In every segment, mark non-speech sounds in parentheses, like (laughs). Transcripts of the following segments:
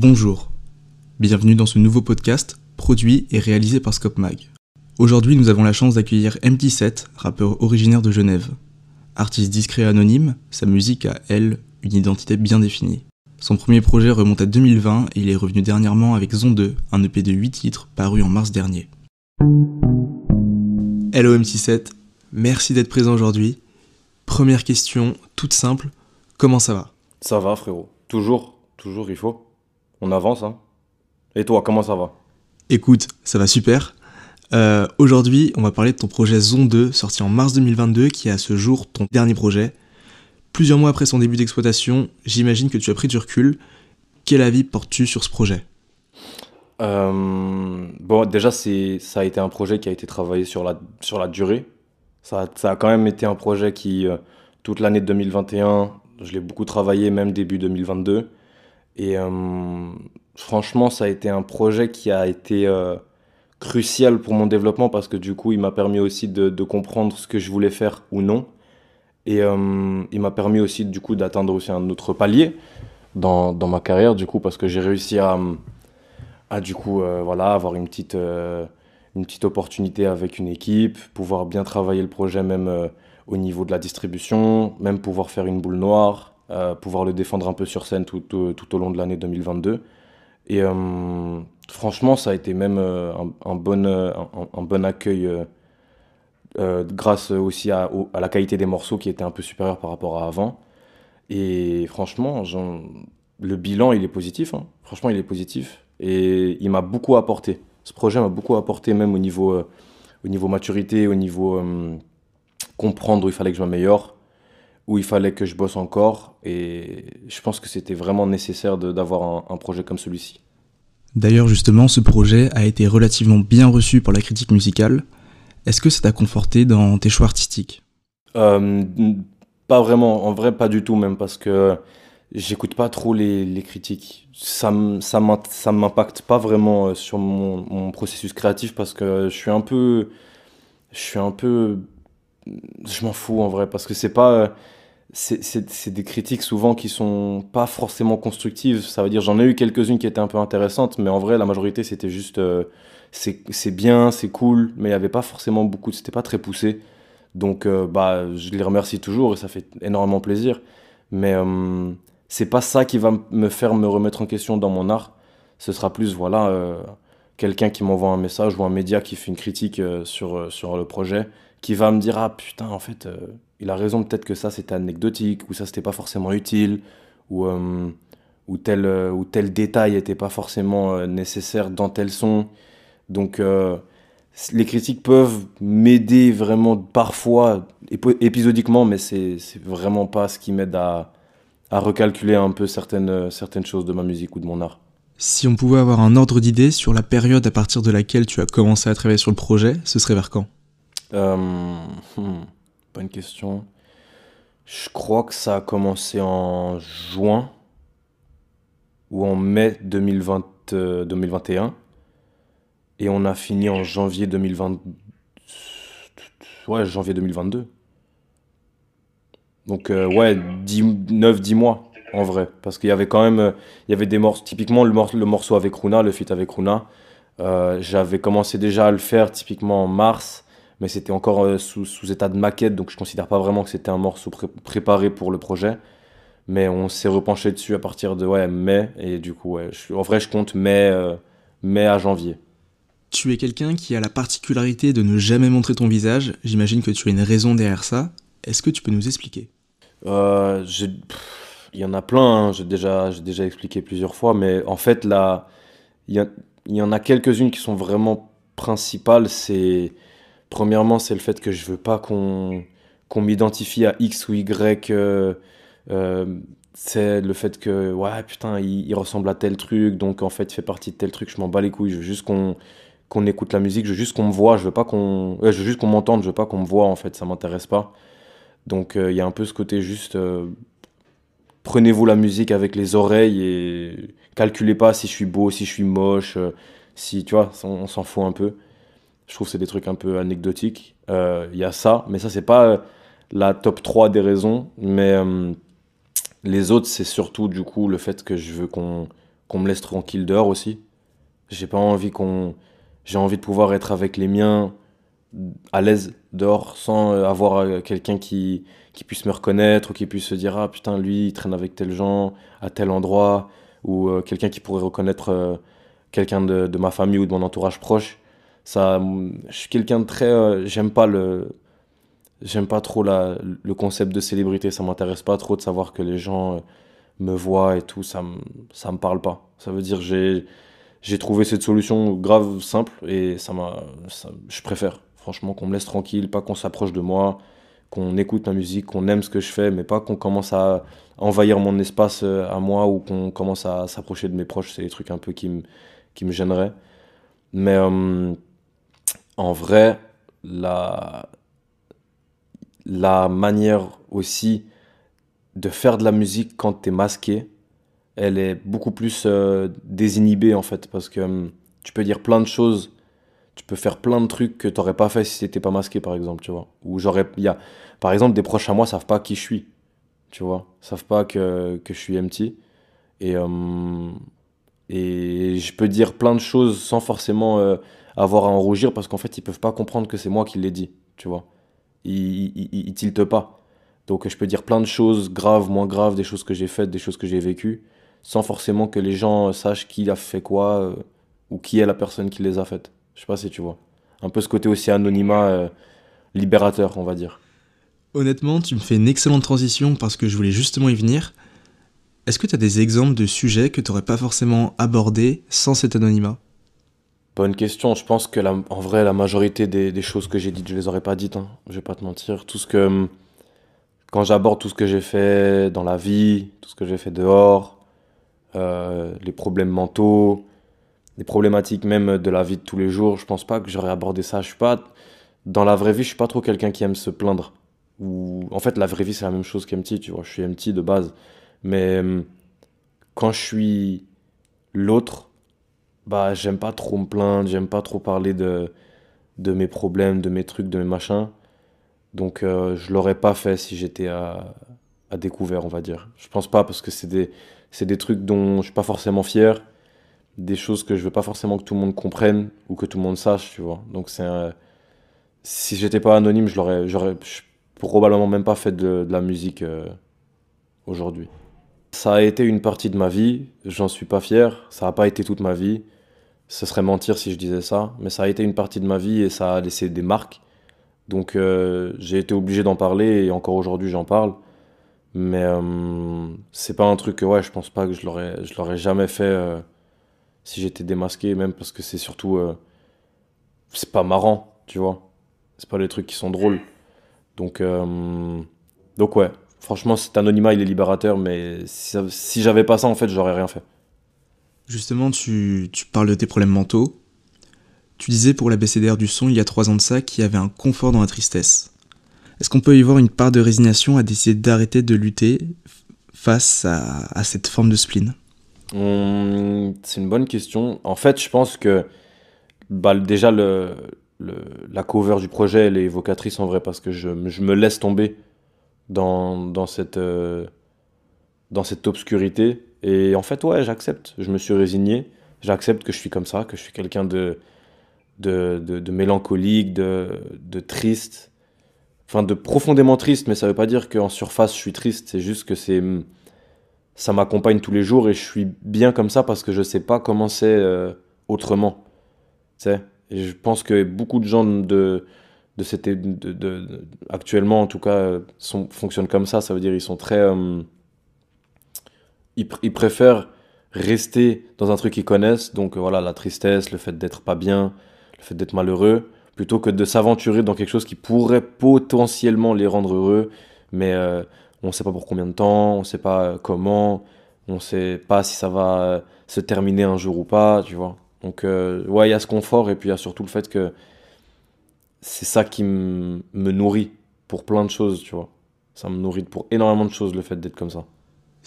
Bonjour, bienvenue dans ce nouveau podcast produit et réalisé par Scopmag. Aujourd'hui, nous avons la chance d'accueillir MT7, rappeur originaire de Genève. Artiste discret et anonyme, sa musique a, elle, une identité bien définie. Son premier projet remonte à 2020 et il est revenu dernièrement avec Zon 2, un EP de 8 titres paru en mars dernier. Hello MT7, merci d'être présent aujourd'hui. Première question, toute simple, comment ça va? Ça va frérot, toujours, toujours il faut. On avance hein. Et toi, comment ça va? Écoute, ça va super. Euh, aujourd'hui, on va parler de ton projet Zone 2, sorti en mars 2022, qui est à ce jour ton dernier projet. Plusieurs mois après son début d'exploitation, j'imagine que tu as pris du recul. Quel avis portes-tu sur ce projet? Euh, Bon, déjà, ça a été un projet qui a été travaillé sur la, sur la durée. Ça, a- ça a quand même été un projet qui, euh, toute l'année 2021, je l'ai beaucoup travaillé, même début 2022. Et euh, franchement, ça a été un projet qui a été euh, crucial pour mon développement parce que du coup, il m'a permis aussi de, comprendre ce que je voulais faire ou non. Et euh, il m'a permis aussi du coup d'atteindre aussi un autre palier dans, ma carrière du coup parce que j'ai réussi à, du coup voilà avoir une petite une petite opportunité avec une équipe, pouvoir bien travailler le projet même au niveau de la distribution, même pouvoir faire une boule noire, pouvoir le défendre un peu sur scène tout, tout, au long de l'année 2022. Et euh, franchement, ça a été même euh, un, bon, euh, un, bon accueil euh, euh, grâce aussi à, la qualité des morceaux qui était un peu supérieure par rapport à avant. Et franchement, le bilan, il est positif. hein. Franchement, il est positif. Et il m'a beaucoup apporté. Ce projet m'a beaucoup apporté, même au niveau, euh, au niveau maturité, au niveau euh, comprendre où il fallait que je m'améliore, où il fallait que je bosse encore. Et je pense que c'était vraiment nécessaire d'avoir un, un projet comme celui-ci. D'ailleurs, justement, ce projet a été relativement bien reçu par la critique musicale. Est-ce que ça t'a conforté dans tes choix artistiques? Euh, pas vraiment, en vrai, pas du tout même, parce que j'écoute pas trop les, les critiques. Ça, ça m'impacte pas vraiment euh, sur mon, mon processus créatif parce que je suis un peu. Je suis un peu. Je m'en fous en vrai, parce que c'est pas. C'est des critiques souvent qui sont pas forcément constructives. Ça veut dire, j'en ai eu quelques-unes qui étaient un peu intéressantes, mais en vrai, la majorité, c'était juste. euh, c'est bien, c'est cool, mais il y avait pas forcément beaucoup. C'était pas très poussé. Donc, euh, bah, je les remercie toujours et ça fait énormément plaisir. Mais euh, c'est pas ça qui va me faire me remettre en question dans mon art. Ce sera plus, voilà, euh, quelqu'un qui m'envoie un message ou un média qui fait une critique sur, sur le projet, qui va me dire, ah putain, en fait, il a raison, peut-être que ça c'était anecdotique, ou ça c'était pas forcément utile, ou, euh, ou, tel, euh, ou tel détail était pas forcément euh, nécessaire dans tel son. Donc, les critiques peuvent m'aider vraiment parfois, épisodiquement, mais c'est c'est vraiment pas ce qui m'aide à, à recalculer un peu certaines, certaines choses de ma musique ou de mon art. Si on pouvait avoir un ordre d'idée sur la période à partir de laquelle tu as commencé à travailler sur le projet, ce serait vers quand? Euh, hmm, bonne question. Je crois que ça a commencé en juin ou en mai 2020, euh, 2021 et on a fini en janvier 2020. Ouais, janvier 2022. Donc, euh, ouais, 9-10 mois en vrai. Parce qu'il y avait quand même. euh, il y avait des morceaux. Typiquement, le, mor- le morceau avec Runa, le feat avec Runa. euh, J'avais commencé déjà à le faire typiquement en mars. Mais c'était encore euh, sous, sous état de maquette. Donc, je considère pas vraiment que c'était un morceau pré- préparé pour le projet. Mais on s'est repenché dessus à partir de ouais, mai. Et du coup, ouais, je- en vrai, je compte mai, euh, mai à janvier. Tu es quelqu'un qui a la particularité de ne jamais montrer ton visage. J'imagine que tu as une raison derrière ça. Est-ce que tu peux nous expliquer? Euh, il y en a plein, hein, j'ai déjà, déjà expliqué plusieurs fois, mais en fait, là, il y, y en a quelques-unes qui sont vraiment principales. C'est, premièrement, c'est le fait que je veux pas qu'on m'identifie à X ou Y. euh, euh, c'est le fait que, ouais, putain, il, ressemble à tel truc, donc en fait, il fait partie de tel truc, je m'en bats les couilles, je veux juste qu'on qu'on écoute la musique, je veux juste qu'on me voit, je veux pas qu'on, ouais, je veux juste qu'on m'entende, je veux pas qu'on me voit, en fait, ça m'intéresse pas. Donc euh, il y a un peu ce côté juste euh, prenez-vous la musique avec les oreilles et calculez pas si je suis beau, si je suis moche, euh, si tu vois, on s'en fout un peu. Je trouve que c'est des trucs un peu anecdotiques. Euh, Il y a ça, mais ça c'est pas euh, la top 3 des raisons, mais euh, les autres c'est surtout du coup le fait que je veux qu'on me laisse tranquille dehors aussi. J'ai pas envie qu'on. J'ai envie de pouvoir être avec les miens à l'aise dehors sans euh, avoir euh, quelqu'un qui, qui puisse me reconnaître ou qui puisse se dire Ah putain, lui, il traîne avec tel gens à tel endroit ou euh, quelqu'un qui pourrait reconnaître quelqu'un de, de, ma famille ou de mon entourage proche. Ça, je suis quelqu'un de très. j'aime pas le. J'aime pas trop la, le concept de célébrité. Ça m'intéresse pas trop de savoir que les gens me voient et tout. Ça me, ça me parle pas. Ça veut dire j'ai j'ai trouvé cette solution grave simple et ça m'a. Je préfère franchement, qu'on me laisse tranquille, pas qu'on s'approche de moi, qu'on écoute ma musique, qu'on aime ce que je fais, mais pas qu'on commence à envahir mon espace euh, à moi ou qu'on commence à s'approcher de mes proches. C'est des trucs un peu qui me, qui me gêneraient. Mais euh, en vrai, la, la manière aussi de faire de la musique quand tu es masqué, elle est beaucoup plus euh, désinhibée en fait, parce que tu peux dire plein de choses tu peux faire plein de trucs que tu n'aurais pas fait si t'étais pas masqué, par exemple, tu vois. Ou j'aurais, y a, par exemple, des proches à moi savent pas qui je suis, tu vois. savent pas que, que je suis MT. Et, euh, et je peux dire plein de choses sans forcément euh, avoir à en rougir parce qu'en fait, ils peuvent pas comprendre que c'est moi qui l'ai dit, tu vois. Ils, ils, ils, tiltent pas. Donc je peux dire plein de choses graves, moins graves, des choses que j'ai faites, des choses que j'ai vécues, sans forcément que les gens sachent qui a fait quoi euh, ou qui est la personne qui les a faites. Je sais pas si tu vois. Un peu ce côté aussi anonymat euh, libérateur, on va dire. Honnêtement, tu me fais une excellente transition parce que je voulais justement y venir. Est-ce que tu as des exemples de sujets que tu n'aurais pas forcément abordés sans cet anonymat? Bonne question. Je pense que en vrai, la majorité des, choses que j'ai dites, je les aurais pas dites. Hein. Je vais pas te mentir. Tout ce que hum, quand j'aborde tout ce que j'ai fait dans la vie, tout ce que j'ai fait dehors, euh, les problèmes mentaux, des problématiques même de la vie de tous les jours, je pense pas que j'aurais abordé ça. Je suis pas dans la vraie vie, je suis pas trop quelqu'un qui aime se plaindre. Ou en fait, la vraie vie c'est la même chose qu'MT, tu vois. Je suis MT de base, mais hum, quand je suis l'autre, bah j'aime pas trop me plaindre, j'aime pas trop parler de de mes problèmes, de mes trucs, de mes machins. Donc euh, je l'aurais pas fait si j'étais à, découvert, on va dire. Je pense pas parce que c'est des des trucs dont je suis pas forcément fier des choses que je veux pas forcément que tout le monde comprenne ou que tout le monde sache, tu vois. Donc c'est si j'étais pas anonyme, je l'aurais, j'aurais probablement même pas fait de, la musique euh, aujourd'hui. Ça a été une partie de ma vie, j'en suis pas fier, ça a pas été toute ma vie. Ce serait mentir si je disais ça, mais ça a été une partie de ma vie et ça a laissé des marques. Donc euh, j'ai été obligé d'en parler et encore aujourd'hui j'en parle. Mais euh, c'est pas un truc que ouais, je pense pas que je l'aurais, jamais fait si j'étais démasqué, même parce que c'est surtout. Euh, c'est pas marrant, tu vois. C'est pas les trucs qui sont drôles. Donc, euh, donc ouais, franchement, cet anonymat, il est libérateur, mais si, j'avais pas ça, en fait, j'aurais rien fait. Justement, tu, parles de tes problèmes mentaux. Tu disais pour la BCDR du son, il y a trois ans de ça, qu'il y avait un confort dans la tristesse. Est-ce qu'on peut y voir une part de résignation à décider d'arrêter de lutter face à, cette forme de spleen? Hum, c'est une bonne question. En fait, je pense que bah, déjà, la cover du projet, elle est évocatrice en vrai, parce que je, me laisse tomber dans, dans, cette, euh, dans cette obscurité. Et en fait, ouais, j'accepte. Je me suis résigné. J'accepte que je suis comme ça, que je suis quelqu'un de, de, de, mélancolique, de, de triste. Enfin, de profondément triste, mais ça veut pas dire qu'en surface, je suis triste. C'est juste que c'est ça m'accompagne tous les jours et je suis bien comme ça parce que je sais pas comment c'est euh, autrement. sais? Et je pense que beaucoup de gens de, de cette, de, actuellement, en tout cas, sont, fonctionnent comme ça. Ça veut dire ils sont très. Euh, ils, préfèrent rester dans un truc qu'ils connaissent. Donc voilà, la tristesse, le fait d'être pas bien, le fait d'être malheureux, plutôt que de s'aventurer dans quelque chose qui pourrait potentiellement les rendre heureux. Mais. Euh, on ne sait pas pour combien de temps, on ne sait pas euh, comment, on ne sait pas si ça va euh, se terminer un jour ou pas, tu vois. Donc, euh, ouais, il y a ce confort et puis il y a surtout le fait que c'est ça qui me nourrit pour plein de choses, tu vois. Ça me nourrit pour énormément de choses, le fait d'être comme ça.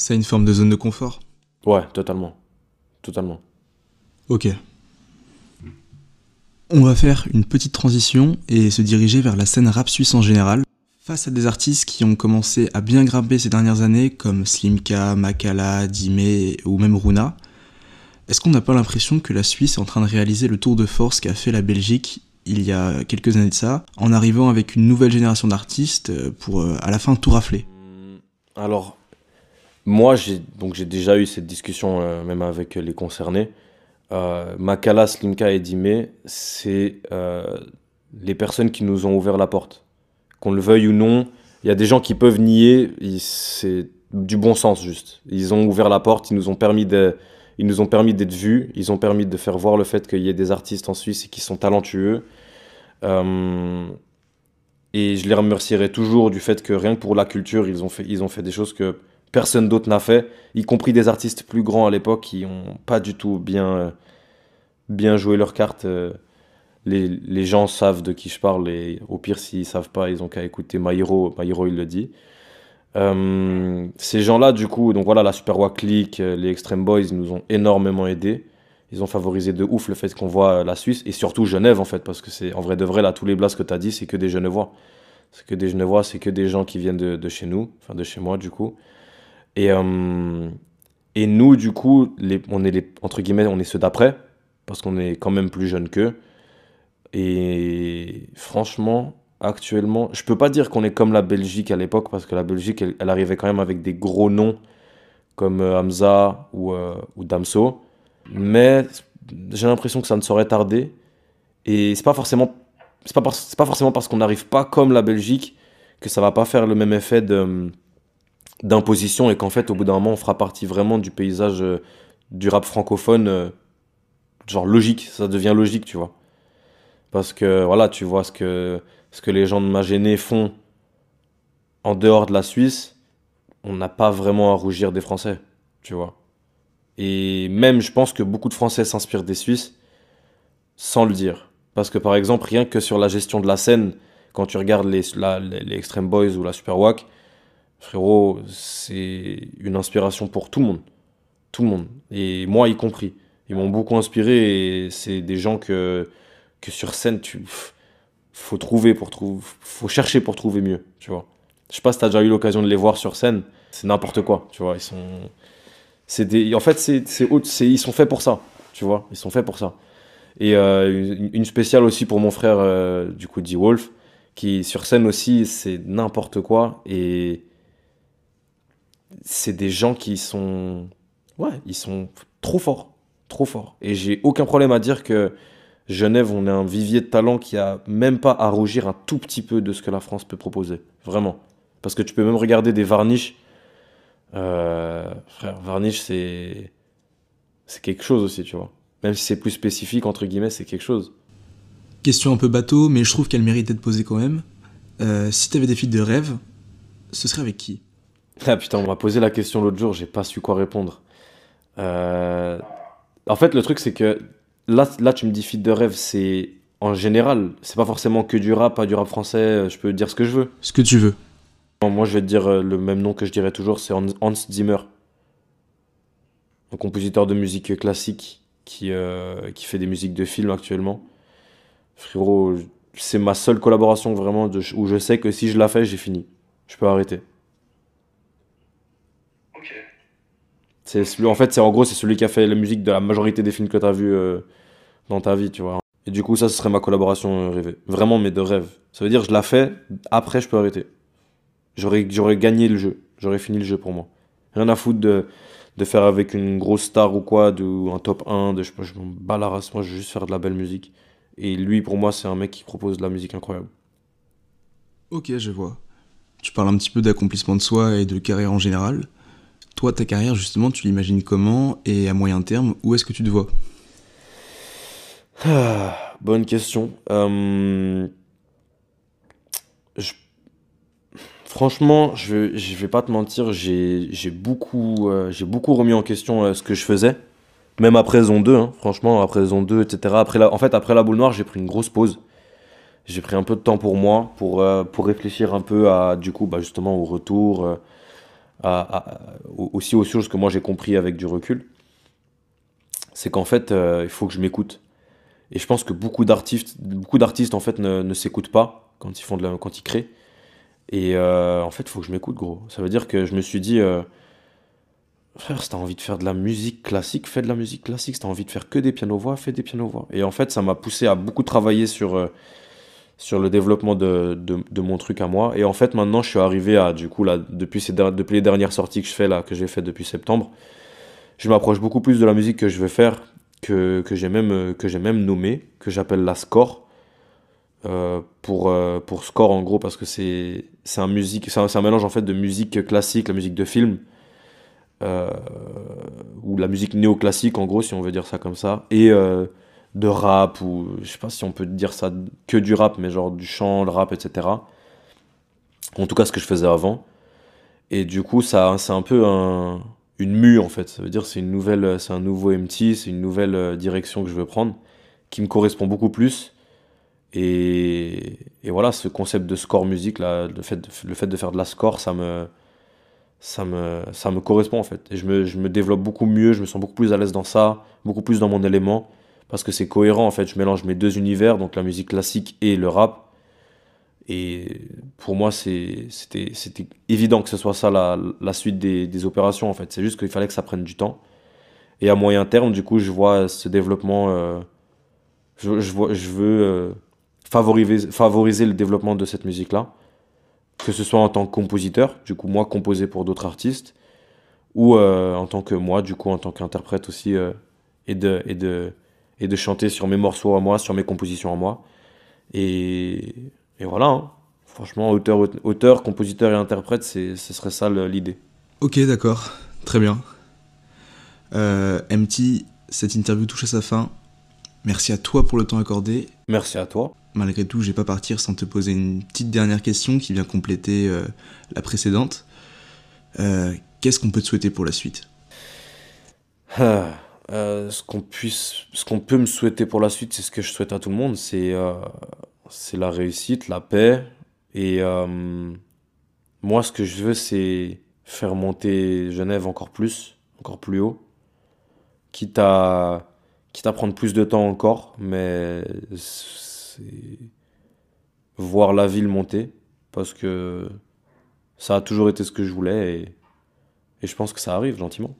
C'est une forme de zone de confort Ouais, totalement. Totalement. Ok. On va faire une petite transition et se diriger vers la scène rap suisse en général. Face à des artistes qui ont commencé à bien grimper ces dernières années, comme Slimka, Makala, Dime ou même Runa, Est-ce qu'on n'a pas l'impression que la Suisse est en train de réaliser le tour de force qu'a fait la Belgique il y a quelques années de ça, en arrivant avec une nouvelle génération d'artistes pour euh, à la fin tout rafler? Alors, moi, j'ai donc j'ai déjà eu cette discussion euh, même avec les concernés. Makala, Slimka et Dime, c'est les personnes qui nous ont ouvert la porte. Qu'on le veuille ou non, il y a des gens qui peuvent nier, c'est du bon sens juste. Ils ont ouvert la porte, ils nous ont permis de, ils nous ont permis d'être vus, ils ont permis de faire voir le fait qu'il y ait des artistes en Suisse qui sont talentueux. Euh, et je les remercierai toujours du fait que rien que pour la culture, ils ont fait, ils ont fait des choses que personne d'autre n'a fait, y compris des artistes plus grands à l'époque qui n'ont pas du tout bien, bien joué leurs cartes. Les, les, gens savent de qui je parle et au pire, s'ils savent pas, ils ont qu'à écouter Maïro. Maïro, il le dit. Euh, ces gens-là, du coup, donc voilà, la Super Wack Click, euh, les Extreme Boys, nous ont énormément aidés. Ils ont favorisé de ouf le fait qu'on voit la Suisse et surtout Genève en fait, parce que c'est en vrai de vrai là, tous les blasts que tu as dit, c'est que des Genevois. C'est que des Genevois, c'est que des gens qui viennent de, de, chez nous, enfin de chez moi du coup. Et, euh, et nous, du coup, on est entre guillemets, on est ceux d'après, parce qu'on est quand même plus jeunes qu'eux. Et franchement, actuellement, je peux pas dire qu'on est comme la Belgique à l'époque, parce que la Belgique, elle, arrivait quand même avec des gros noms comme euh, Hamza ou, euh, ou Damso. Mais j'ai l'impression que ça ne saurait tarder. Et c'est pas forcément, c'est pas, pas forcément parce qu'on n'arrive pas comme la Belgique que ça va pas faire le même effet de, d'imposition et qu'en fait, au bout d'un moment, on fera partie vraiment du paysage euh, du rap francophone, genre logique. Ça devient logique, tu vois. Parce que voilà, tu vois ce que, ce que les gens de Magéné font en dehors de la Suisse, on n'a pas vraiment à rougir des Français, tu vois. Et même, je pense que beaucoup de Français s'inspirent des Suisses sans le dire. Parce que par exemple, rien que sur la gestion de la scène, quand tu regardes les, les, Extreme Boys ou la Super Wack, frérot, c'est une inspiration pour tout le monde. Tout le monde. Et moi y compris. Ils m'ont beaucoup inspiré et c'est des gens que que sur scène, tu faut trouver pour trouver, faut chercher pour trouver mieux, tu vois. Je sais pas si tu as déjà eu l'occasion de les voir sur scène, c'est n'importe quoi, tu vois. Ils sont, c'est des, en fait, c'est, c'est, ils sont faits pour ça, tu vois. Ils sont faits pour ça. Et euh, une, spéciale aussi pour mon frère, euh, du coup, D. Wolf, qui sur scène aussi, c'est n'importe quoi. Et c'est des gens qui sont, ouais, ils sont trop forts, trop forts. Et j'ai aucun problème à dire que Genève, on est un vivier de talent qui a même pas à rougir un tout petit peu de ce que la France peut proposer. Vraiment. Parce que tu peux même regarder des varniches. Euh, frère, varnish, c'est. C'est quelque chose aussi, tu vois. Même si c'est plus spécifique, entre guillemets, c'est quelque chose. Question un peu bateau, mais je trouve qu'elle mérite d'être posée quand même. Euh, si t'avais des filles de rêve, ce serait avec qui? Ah putain, on m'a posé la question l'autre jour, j'ai pas su quoi répondre. Euh, en fait, le truc, c'est que Là, là, tu me dis feat de rêve, c'est en général, c'est pas forcément que du rap, pas du rap français, euh, je peux dire ce que je veux. Ce que tu veux. Moi, je vais te dire euh, le même nom que je dirais toujours, c'est Hans Zimmer. Un compositeur de musique classique qui, euh, qui fait des musiques de film actuellement. Frérot, c'est ma seule collaboration vraiment de, où je sais que si je la fais, j'ai fini. Je peux arrêter. C'est en fait, c'est en gros, c'est celui qui a fait la musique de la majorité des films que tu as vus euh, dans ta vie, tu vois. Et du coup, ça, ce serait ma collaboration euh, rêvée. Vraiment, mais de rêve. Ça veut dire, je la fais, après, je peux arrêter. J'aurais, j'aurais gagné le jeu. J'aurais fini le jeu pour moi. Rien à foutre de, de faire avec une grosse star ou quoi, de, ou un top 1, de, je, je m'en bats la race. Moi, je veux juste faire de la belle musique. Et lui, pour moi, c'est un mec qui propose de la musique incroyable. Ok, je vois. Tu parles un petit peu d'accomplissement de soi et de carrière en général. Toi, ta carrière, justement, tu l'imagines comment et à moyen terme, où est-ce que tu te vois? Ah, Bonne question. Euh, franchement, je ne vais pas te mentir, j'ai beaucoup, euh, beaucoup remis en question euh, ce que je faisais. Même après Zone 2, hein. franchement, après Zone 2, etc. Après la... En fait, après la boule noire, j'ai pris une grosse pause. J'ai pris un peu de temps pour moi, pour, pour réfléchir un peu à, du coup, bah, justement, au retour aussi aux choses que moi j'ai compris avec du recul, c'est qu'en fait, euh, il faut que je m'écoute. Et je pense que beaucoup d'artistes, beaucoup d'artistes en fait ne, s'écoutent pas quand ils font de la, quand ils créent. Et euh, en fait, il faut que je m'écoute, gros. Ça veut dire que je me suis dit, euh, frère, si t'as envie de faire de la musique classique, fais de la musique classique. Si t'as envie de faire que des pianos-voix, fais des pianos-voix. Et en fait, ça m'a poussé à beaucoup travailler sur, sur le développement de, de, mon truc à moi. Et en fait, maintenant, je suis arrivé à, du coup, là, depuis, ces, depuis les dernières sorties que je fais, là, que j'ai fait depuis septembre, je m'approche beaucoup plus de la musique que je veux faire, que, que j'ai même, euh, que même nommé, que j'appelle la score. Euh, pour, euh, pour score en gros parce que c'est un musique un, un mélange en fait de musique classique la musique de film ou la musique néoclassique en gros si on veut dire ça comme ça et de rap ou je sais pas si on peut dire ça que du rap mais genre du chant le rap etc en tout cas ce que je faisais avant. Et du coup ça c'est un peu un, une mue en fait. Ça veut dire c'est une nouvelle c'est un nouveau MT c'est une nouvelle euh, direction que je veux prendre qui me correspond beaucoup plus. Et, et voilà ce concept de score musique là le fait de, le fait de faire de la score ça me ça me, ça me correspond en fait. Et je me, je me développe beaucoup mieux, je me sens beaucoup plus à l'aise dans ça, beaucoup plus dans mon élément, parce que c'est cohérent en fait. Je mélange mes deux univers, donc la musique classique et le rap. Et pour moi, c'était évident que ce soit ça la, suite des, opérations en fait. C'est juste qu'il fallait que ça prenne du temps. Et à moyen terme, du coup, je vois ce développement. euh, je, veux euh, favoriser, le développement de cette musique-là que ce soit en tant que compositeur, du coup moi composer pour d'autres artistes, ou euh, en tant que moi, du coup en tant qu'interprète aussi, et, de, et de chanter sur mes morceaux à moi, sur mes compositions à moi. Et, et voilà, hein. franchement, auteur, auteur, compositeur et interprète, ce serait ça l'idée. Ok, d'accord, très bien. Euh, MT, cette interview touche à sa fin. Merci à toi pour le temps accordé. Merci à toi. Malgré tout, je vais pas partir sans te poser une petite dernière question qui vient compléter euh, la précédente. Euh, Qu'est-ce qu'on peut te souhaiter pour la suite? Ah, euh, ce qu'on puisse, ce qu'on peut me souhaiter pour la suite, c'est ce que je souhaite à tout le monde, c'est euh, c'est la réussite, la paix. Et euh, moi, ce que je veux, c'est faire monter Genève encore plus, encore plus haut, quitte à, quitte à prendre plus de temps encore, mais voir la ville monter, parce que ça a toujours été ce que je voulais, et, et je pense que ça arrive gentiment.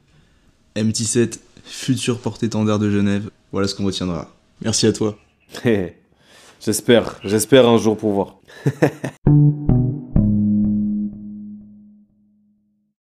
MT7, futur porte-étendard de Genève. Voilà ce qu'on retiendra. Merci à toi. (laughs) j'espère, j'espère un jour pouvoir. (laughs)